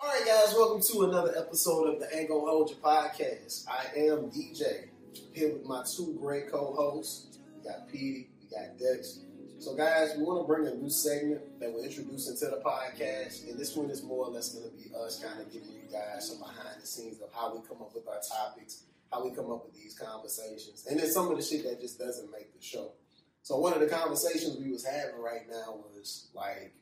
All right, guys, welcome to another episode of the Ain't Gon Hold You podcast. I am DJ, here with my two great co-hosts. We got Petey, we got Dex. So, guys, we want to bring a new segment that we're introducing to the podcast, and this one is more or less going to be us kind of giving you guys some behind the scenes of how we come up with our topics, how we come up with these conversations, and then some of the shit that just doesn't make the show. So, one of the conversations we was having right now was like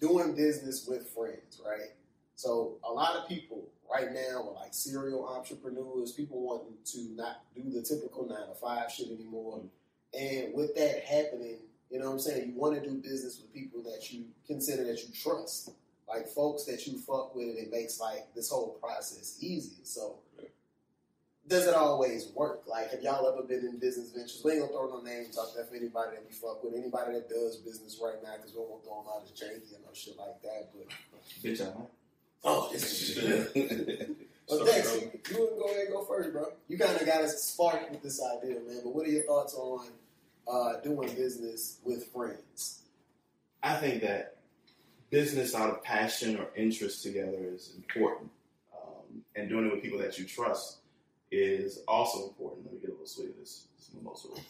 doing business with friends, right? So a lot of people right now are like serial entrepreneurs, people wanting to not do the typical nine to five shit anymore. And with that happening, you know what I'm saying, you want to do business with people that you consider that you trust. Like folks that you fuck with, and it makes like this whole process easy. So does it always work? Like, have y'all ever been in business ventures? We ain't gonna throw no names out there for anybody that we fuck with, anybody that does business right now, because we won't throw them out as janky and no shit like that. But Bitch, I might. Oh, this is good. Well, Dex, you, you wouldn't go ahead and go first, bro. You kind of got us sparked with this idea, man. But what are your thoughts on uh, doing business with friends? I think that business out of passion or interest together is important. Um, and doing it with people that you trust is also important. Let me get a little sweet of this. This is most really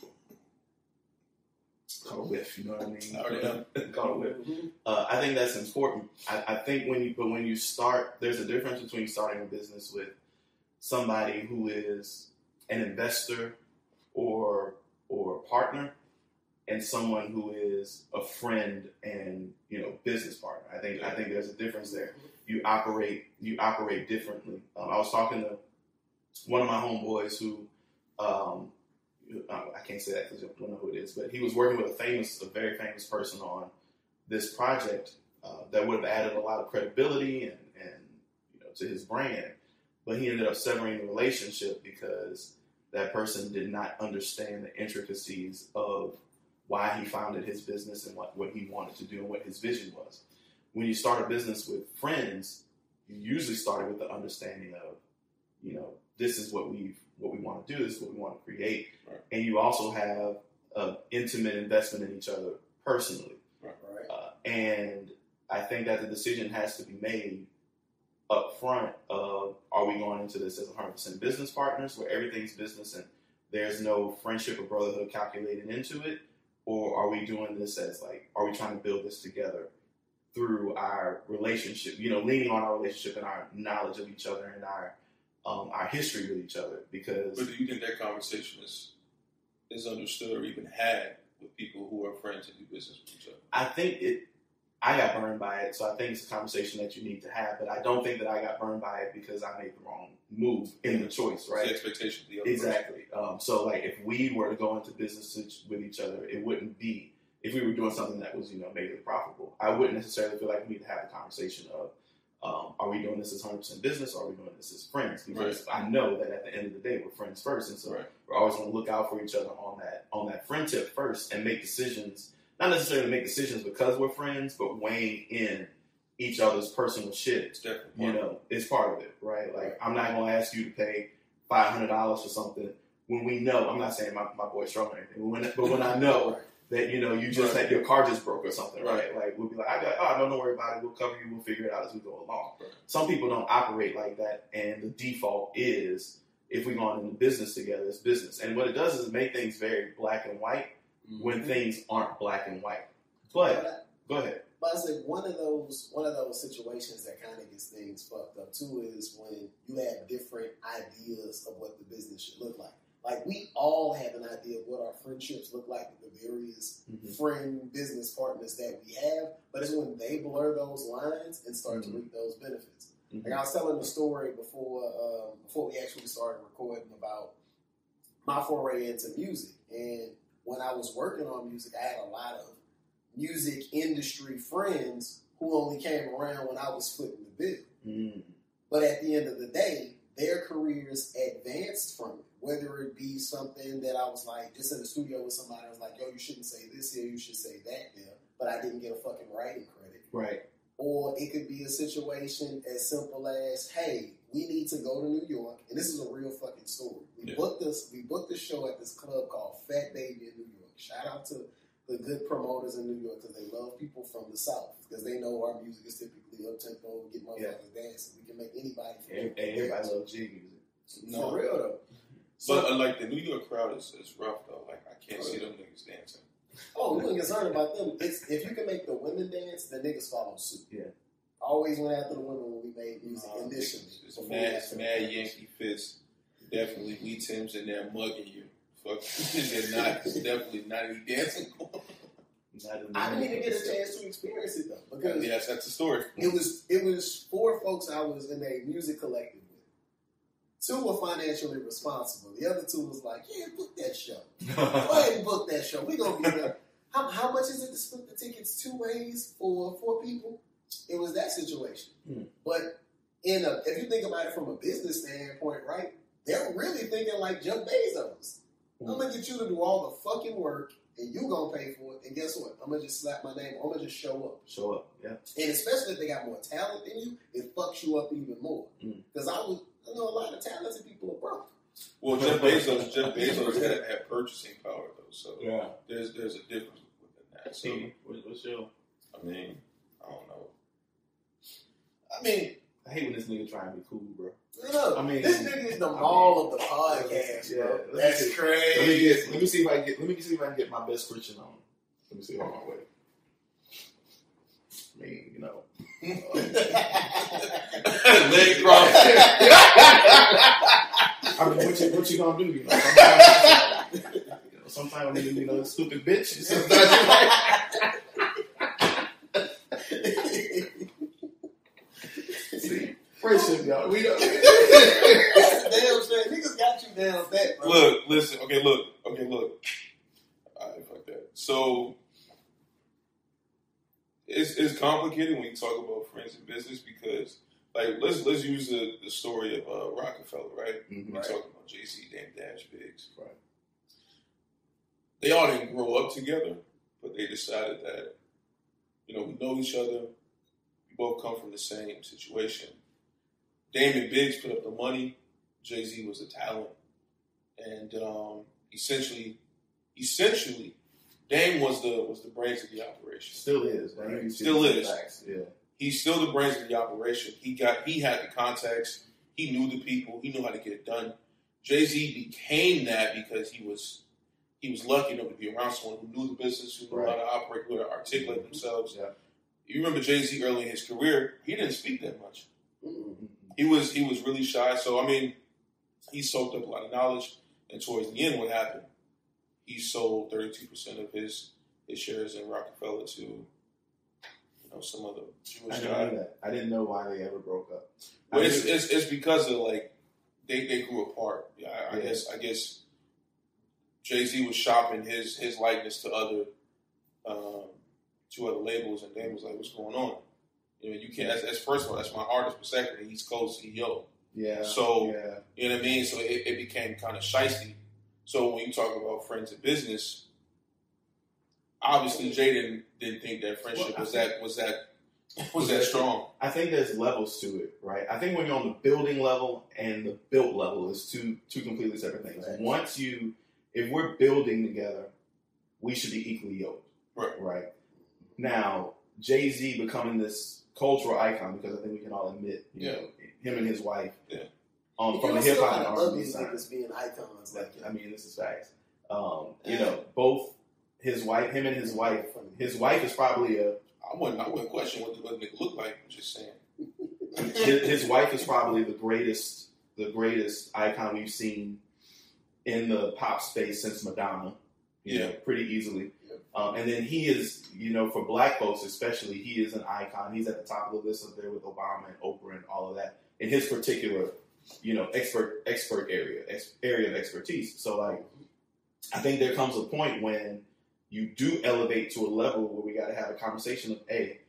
cool. Call a whiff, you know what I mean? I already know. Call a whiff. Uh, I think that's important. I, I think when you, but when you start, there's a difference between starting a business with somebody who is an investor or or a partner, and someone who is a friend and you know business partner. I think I think there's a difference there. You operate you operate differently. Um, I was talking to one of my homeboys who. Um, I can't say that because I don't know who it is, but he was working with a famous, a very famous person on this project uh, that would have added a lot of credibility and, and you know to his brand. But he ended up severing the relationship because that person did not understand the intricacies of why he founded his business and what, what he wanted to do and what his vision was. When you start a business with friends, you usually start with the understanding of, you know, this is what we've what we want to do, this is what we want to create, Right. and you also have an intimate investment in each other personally. Right. Uh, and I think that the decision has to be made up front of are we going into this as 100% business partners where everything's business and there's no friendship or brotherhood calculated into it? Or are we doing this as like, are we trying to build this together through our relationship, you know, leaning on our relationship and our knowledge of each other and our um, our history with each other? Because But do you think that conversation is is understood or even had with people who are friends and do business with each other? I think it. I got burned by it, so I think it's a conversation that you need to have. But I don't think that I got burned by it because I made the wrong move in the choice, It's right? the expectation of the other Exactly. Um, so, like, if we were to go into business with each other, it wouldn't be if we were doing something that was, you know, maybe profitable. I wouldn't necessarily feel like we need to have a conversation of, um, are we doing this as 100% business, or are we doing this as friends? Because I know that at the end of the day, we're friends first, and so Right. we're always going to look out for each other on that on that friendship first, and make decisions. Not necessarily make decisions because we're friends, but weighing in each other's personal shit It's you part of know, it's part of it, right? Like, I'm not going to ask you to pay five hundred dollars for something when we know. I'm not saying my, my boy's strong or anything, but when, but when I know Right. That you know you just Right. had your car just broke or something, right? Right. Like we'll be like, I got, oh, no, don't worry about it. We'll cover you. We'll figure it out as we go along. Right. Some people don't operate like that, and the default is if we're going into business together, it's business. And what it does is make things very black and white when Mhm. things aren't black and white. But But I- go ahead. But I said one of those one of those situations that kind of gets things fucked up too is when you have different ideas of what the business should look like. Like we all have an idea of what our friendships look like with the various Mhm. friend business partners that we have, but it's when they blur those lines and start Mhm. to reap those benefits. Mhm. Like I was telling the story before um, before we actually started recording about my foray into music, and when I was working on music, I had a lot of music industry friends who only came around when I was footing the bill. Mm. But at the end of the day, their careers advanced from it. Whether it be something that I was like just in the studio with somebody, I was like, "Yo, you shouldn't say this here, you should say that there," but I didn't get a fucking writing credit Right. or it could be a situation as simple as, "Hey, we need to go to New York," and this is a real fucking story. We Yeah. booked this. We booked the show at this club called Fat Baby in New York. Shout out to the good promoters in New York because they love people from the South because they know our music is typically up tempo, get motherfuckers dancing. We can make anybody And, and everybody loves G music. No. For real though. But uh, like the New York crowd is, is rough though. Like I can't see them niggas dancing. Oh, we ain't concerned about them. It's, if you can make the women dance, the niggas follow suit. Yeah. Always went after the women when we made music Uh, initially. it's before mad, we it's got to mad Yankee fist. Definitely we Tim's in there mugging you. Fuck, they're not. It's definitely not any dancing. Not in the I didn't even get a chance to experience it though because yes, that's the story. it was it was four folks I was in a music collective with. Two were financially responsible. The other two was like, yeah, book that show. Go ahead and book that show. We're gonna be there. How, how much is it to split the tickets two ways for four people? It was that situation. Hmm. But in a, if you think about it from a business standpoint, right? They're really thinking like Jeff Bezos. Hmm. I'm gonna get you to do all the fucking work, and you gonna pay for it. And guess what? I'm gonna just slap my name. I'm gonna just show up. Show up, yeah. And especially if they got more talent than you, it fucks you up even more. Mm. Because I was, I know a lot of talented people are broke. Well, Jeff Bezos, Jeff Bezos had, had purchasing power though, so Yeah. there's there's a difference within that. So See, what's your? I mean, I don't know. I mean, I hate when this nigga try and be cool, bro. look, I mean- this nigga is the I mean- mall of the podcast, Yeah, bro. let me That's see. crazy. Let me get. Let me see if I can get. Let me see if I can get my best Christian on. Let me see. Hold on, wait. I mean, you know. Leg crossed. I mean, what you what you gonna do? You know, sometimes, you know, sometimes I mean, you know, stupid bitch. Sometimes you're like, see, friendship, y'all. We don't. Damn straight. Niggas got you down pat, bro. Look, listen. Okay, look. Okay, look. All right, fuck that. So it's it's complicated when you talk about friends and business because, like, let's let's use the, the story of uh, Roc-A-Fella, right? Mhm. We Right. talking about Jay Z, Dame Dash, Biggs. Right. They all didn't grow up together, but they decided that, you know, we know each other. We both come from the same situation. Dame and Biggs put up the money. Jay Z was the talent, and um, essentially, essentially, Dame was the was the brains of the operation. Still is. See Still is. Facts. Yeah. He's still the brains of the operation. He got he had the contacts. He knew the people. He knew how to get it done. Jay Z became that because he was he was lucky enough to be around someone who knew the business, who knew Right. how to operate, who had to articulate mm-hmm. themselves. Yeah. You remember Jay Z early in his career? He didn't speak that much. Mm-mm. He was he was really shy. So I mean, he soaked up a lot of knowledge. And towards the end, what happened? He sold thirty two percent of his his shares in Roc-A-Fella to you know some other I Jewish didn't guy. know that. I didn't know why they ever broke up. I Well, it's, it's, it's because of like they, they grew apart. Yeah, I, I guess I guess Jay Z was shopping his his likeness to other um, to other labels, and Dan was like, "What's going on?" You know, you can't. That's, that's first of all, that's my artist, but secondly, he's co-CEO. yeah. So- yeah. You know what I mean? So it, it became kind of shisty. So when you talk about friends and business, obviously Jay didn't didn't think that friendship Well, was that was that was that strong. I think there's levels to it, right? I think when you're on the building level and the built level is two two completely separate things. Right. Once you, if we're building together, we should be equally yoked, Right. Right. Now, Jay Z becoming this cultural icon because I think we can all admit, you Yeah. know, him and his wife, Yeah. Um, from the hip hop and R&B side. being icons like. I mean, this is facts. Um, you know, both his wife, him and his wife, his wife is probably a I wouldn't I wouldn't question what the what nigga looked like. I'm just saying. his, his wife is probably the greatest the greatest icon we've seen in the pop space since Madonna. You know, Yeah. pretty easily. Yeah. Um, and then he is, you know, for black folks especially, he is an icon. He's at the top of the list up there with Obama and Oprah and all of that in his particular, you know, expert expert area ex, area of expertise. So like, I think there comes a point when you do elevate to a level where we got to have a conversation of, hey,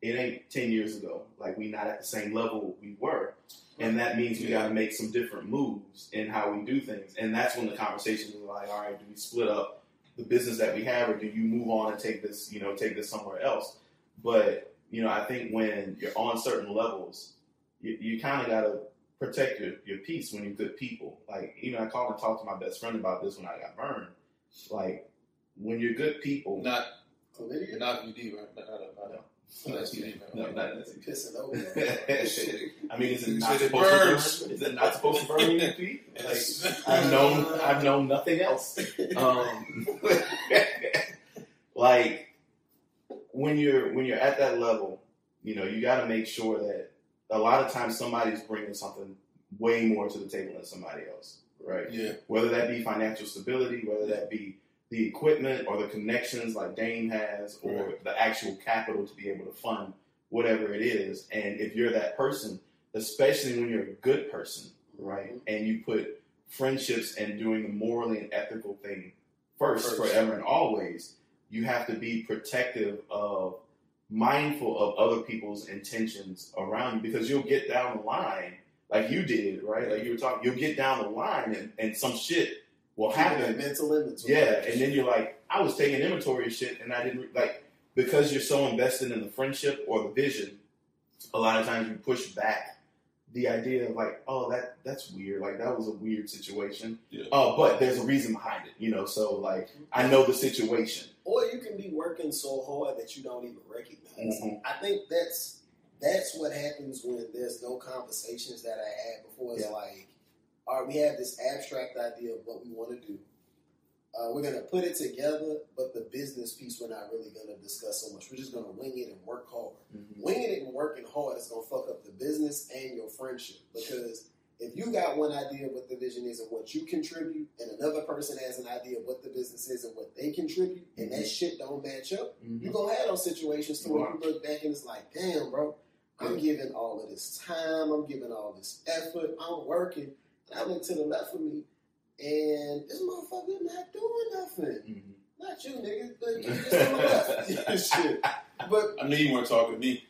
it ain't 10 years ago. Like, we not at the same level we were. And that means we got to make some different moves in how we do things. And that's when the conversation is like, all right, do we split up the business that we have or do you move on and take this, you know, take this somewhere else? But, you know, I think when you're on certain levels, you, you kind of got to protect your, your peace when you're good people. Like, even I called and talked to my best friend about this when I got burned. Like, when you're good people, Not Chlamydia? not VD, right? Not, not, not, No, that's TV. No, not that's. Pissing over. Shit. I mean, is it not said it supposed to burn? burns. Is it not supposed to burn your feet? Like, I've known, I've known nothing else. Um, like when you're when you're at that level, you know, you got to make sure that a lot of times somebody's bringing something way more to the table than somebody else, right? Yeah. Whether that be financial stability, whether that be the equipment or the connections like Dame has, or Right. the actual capital to be able to fund whatever it is. And if you're that person, especially when you're a good person, right, mm-hmm. and you put friendships and doing the morally and ethical thing first, First. forever and always, you have to be protective of, mindful of other people's intentions around you because you'll get down the line like you did, right? Like you were talking, you'll get down the line and, and some shit will happen. mental inventory. Yeah, and then you're like, I was taking inventory of shit and I didn't like because you're so invested in the friendship or the vision. A lot of times you push back the idea of like, oh, that that's weird. Like that was a weird situation. Yeah. Oh, but there's a reason behind it, you know. So like, I know the situation. or you can be working so hard that you don't even recognize. Mhm. I think that's that's what happens when there's no conversations that I had before. It's Yeah. like, all right, we have this abstract idea of what we want to do. Uh, we're gonna put it together, but the business piece we're not really gonna discuss so much. We're just gonna wing it and work hard. Winging it and working hard is gonna fuck up the business and your friendship because if you got one idea of what the vision is and what you contribute, and another person has an idea of what the business is and what they contribute, and that shit don't match up, Mhm. you gonna have those situations to where you look back and it's like, damn, bro, I'm giving all of this time, I'm giving all this effort, I'm working, and I look to the left of me, and this motherfucker not doing nothing. Mhm. Not you, nigga, but you just on the left. shit. But I knew you weren't talking to me.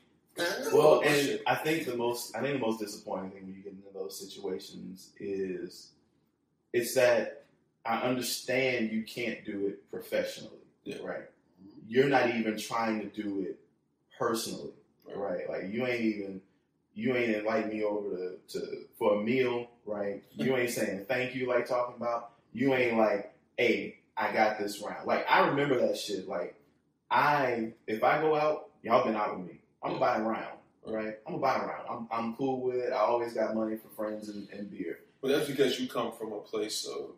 Well, and. I think the most I think the most disappointing thing when you get into those situations is it's that I understand you can't do it professionally, Yeah. right? Mm-hmm. You're not even trying to do it personally, right? Like you ain't even you ain't invite me over to, to for a meal, right? You ain't saying thank you like talking about. You ain't like, hey, I got this round. Like I remember that shit. Like I if I go out, y'all been out with me. I'm gonna buy a round, right? I'm gonna buy a round. I'm I'm cool with it. I always got money for friends and, and beer. But that's because you come from a place of,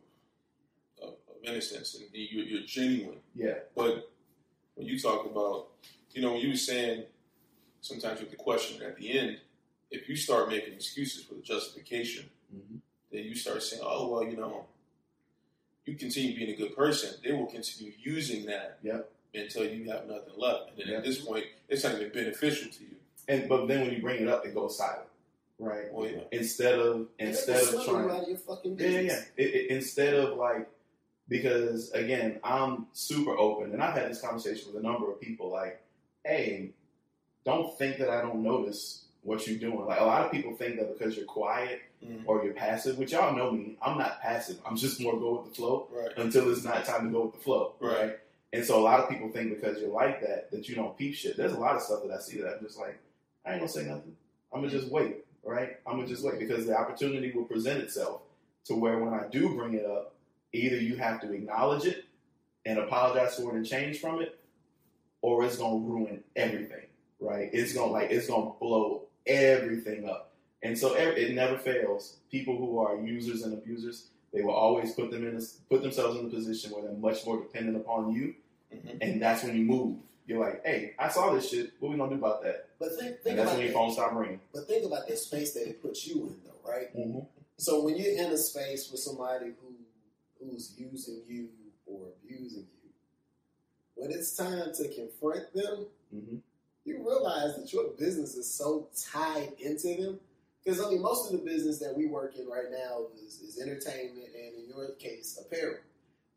of, of innocence and you're, you're genuine. Yeah. But when you talk about, you know, when you were saying sometimes with the question at the end, if you start making excuses for the justification, Mhm. then you start saying, oh, well, you know, you continue being a good person, they will continue using that Yep. until you have nothing left. And then Yep. at this point, it's not even beneficial to you. And but then when you bring it up, it goes silent, right? Well, yeah. Instead of instead of trying out of your fucking Yeah, yeah, yeah. It, it, instead of like, because again, I'm super open, and I've had this conversation with a number of people. Like, hey, don't think that I don't notice what you're doing. Like, a lot of people think that because you're quiet Mhm. or you're passive, which y'all know me, I'm not passive. I'm just more go with the flow Right. until it's not time to go with the flow, Right. And so a lot of people think because you're like that that you don't peep shit. There's a lot of stuff that I see that I'm just like, I ain't gonna say nothing. I'm gonna just wait, right? I'm gonna just wait because the opportunity will present itself to where when I do bring it up, either you have to acknowledge it and apologize for it and change from it, or it's gonna ruin everything, right? It's gonna like it's gonna blow everything up. And so it never fails. People who are users and abusers, they will always put them in a, put themselves in a position where they're much more dependent upon you, Mhm. and that's when you move. You're like, hey, I saw this shit. What we gonna do about that? But think, And think that's about when your phone stop ringing. But think about the space that it puts you in, though, right? Mm-hmm. So when you're in a space with somebody who who's using you or abusing you, when it's time to confront them, Mhm. you realize that your business is so tied into them. Because I mean, most of the business that we work in right now is, is entertainment, and in your case, apparel.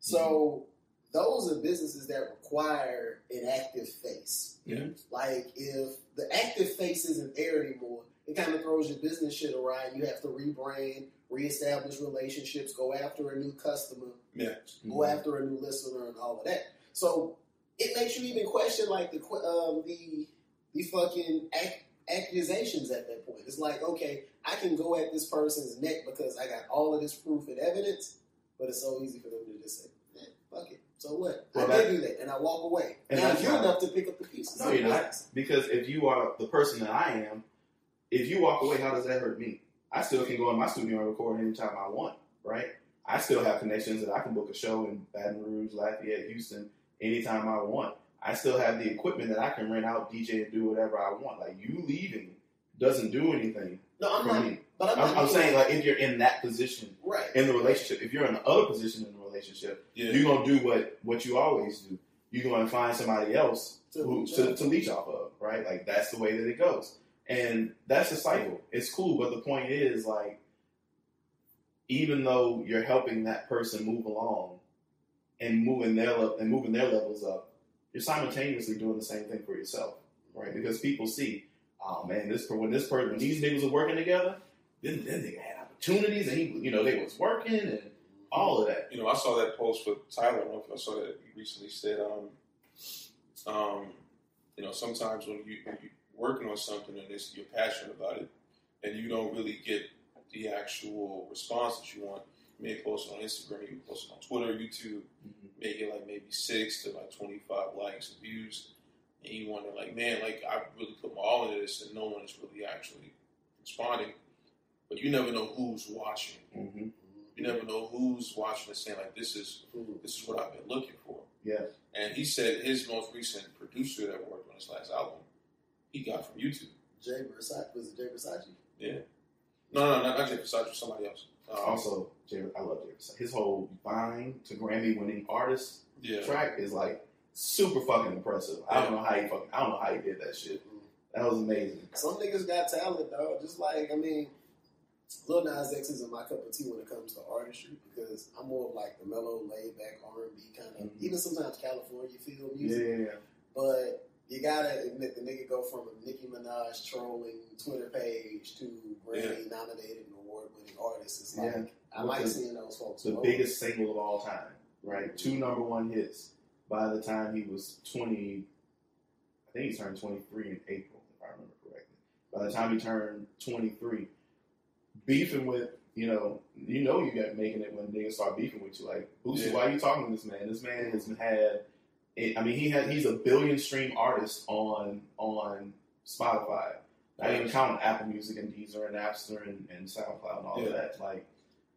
So those are businesses that require an active face. Yeah. Like if the active face isn't there anymore, it kind of throws your business shit awry. You have to rebrand, reestablish relationships, go after a new customer, Yeah. go after a new listener, and all of that. So it makes you even question like the um, the the fucking ac- accusations at that point. It's like, okay, I can go at this person's neck because I got all of this proof and evidence, but it's so easy for them to just say, eh, fuck it. So what? Well, I that- do that, and I walk away. And now you're enough to pick up the pieces. No, you're not. Because if you are the person that I am, if you walk away, how does that hurt me? I still can go in my studio and record anytime I want, right? I still have connections that I can book a show in Baton Rouge, Lafayette, Houston, anytime I want. I still have the equipment that I can rent out, DJ, and do whatever I want. Like you leaving doesn't do anything No, I'm for not. me. But I'm, I'm, not I'm saying like if you're in that position right. in the relationship, if you're in the other position in the relationship, Yeah. you're gonna do what what you always do. You're gonna find somebody else To who, leech to, off. to leech off of, right? Like that's the way that it goes, and that's the cycle. It's cool, but the point is like, even though you're helping that person move along and moving their and moving their levels up, you're simultaneously doing the same thing for yourself, right? Because people see, oh man, this when this person when these niggas are working together, then then they had opportunities, and he, you know, they was working and all of that. You know, I saw that post with Tyler. I saw that he recently said, um, um, you know, sometimes when you when you're working on something and it's, you're passionate about it, and you don't really get the actual response that you want, may post it on Instagram, you post it on Twitter, YouTube, may get like maybe six to like 25 likes and views, and you wonder like, man, like I really put my all into this, and no one is really actually responding. But you never know who's watching. hmm You never know who's watching and saying like, this is this is what I've been looking for. Yes. And he said his most recent producer that worked on his last album, he got from YouTube. Jay Versace was it Jay Versace? Yeah. No, no, not, not Jay Versace, somebody else. Um, Also, Jay, I love Jay. His whole Vine to Grammy winning artist yeah, track is like super fucking impressive. I don't know how he fucking I don't know how he did that shit. That was amazing. Some niggas got talent, though. Just like I mean, Lil Nas X isn't my cup of tea when it comes to artistry because I'm more of like the mellow, laid back R and B kind of, Mhm. even sometimes California feel music. yeah, yeah. But you gotta admit the nigga go from a Nicki Minaj trolling Twitter page to Grammy nominated and award winning artist. It's like Yeah. I like The- seeing those folks. The roll. biggest single of all time, right? Two number one hits by the time he was twenty. I think he turned twenty three in April, if I remember correctly. By the time he turned twenty three, beefing with you know, you know, you got making it when niggas start beefing with you. Like, Boosie, Yeah. why are you talking to this man? This man has had. I mean, he had he's a billion stream artist on on Spotify. Not even counting Apple Music and Deezer and Napster and, and SoundCloud and all Yeah. of that. Like,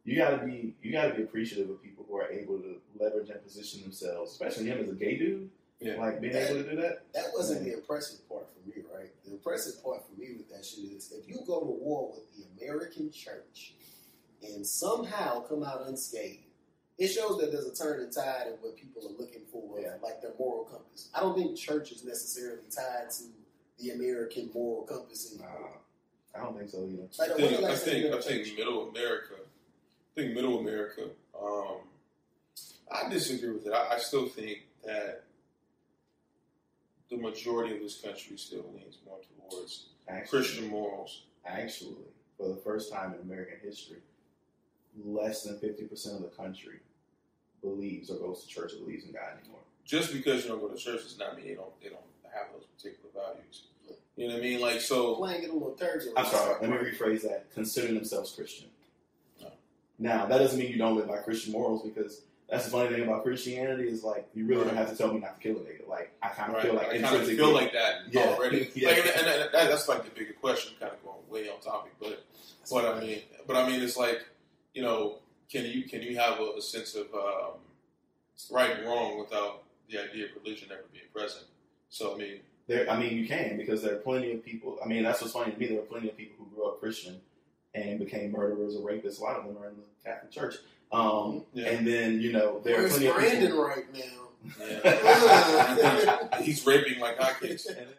you gotta be you gotta be appreciative of people who are able to leverage and position themselves, especially him as a gay dude. Yeah. Like being able to do that. That wasn't the impressive part for me, right? The impressive part for me with that shit is if you go to war with the American church and somehow come out unscathed, it shows that there's a turning tide in what people are looking for, Yeah. like their moral compass. I don't think church is necessarily tied to the American moral compass Nah. I don't think so either. Like, I when think, the I last time you think, I think? Middle America. I think Middle America. Um, I disagree with it. I, I still think that the majority of this country still leans more towards Actually, Christian morals. actually, for the first time in American history, less than fifty percent of the country believes or goes to church or believes in God anymore. Just because you don't go to church does not mean they don't they don't have those particular values. You know what I mean? Like so. playing it a little turbulent. I'm sorry, let me rephrase that. Considering themselves Christian. No. Now, that doesn't mean you don't live by Christian morals because that's the funny thing about Christianity is like you really don't have to tell me not to kill a nigga. Like I kind of Right, feel like I kind of feel like that Yeah. already. Yeah. Like, and, and, and that, that's like the bigger question, kind of going way on topic. But but I mean, but I mean, it's like you know, can you can you have a, a sense of um, right and wrong without the idea of religion ever being present? So I mean, There, I mean, you can because there are plenty of people. I mean, that's what's funny to me. There are plenty of people who grew up Christian and became murderers or rapists. A lot of them are in the Catholic Church. Um, Yeah. And then you know there Where's are plenty Brandon of right now? yeah. he's raping like hotcakes. people. And then-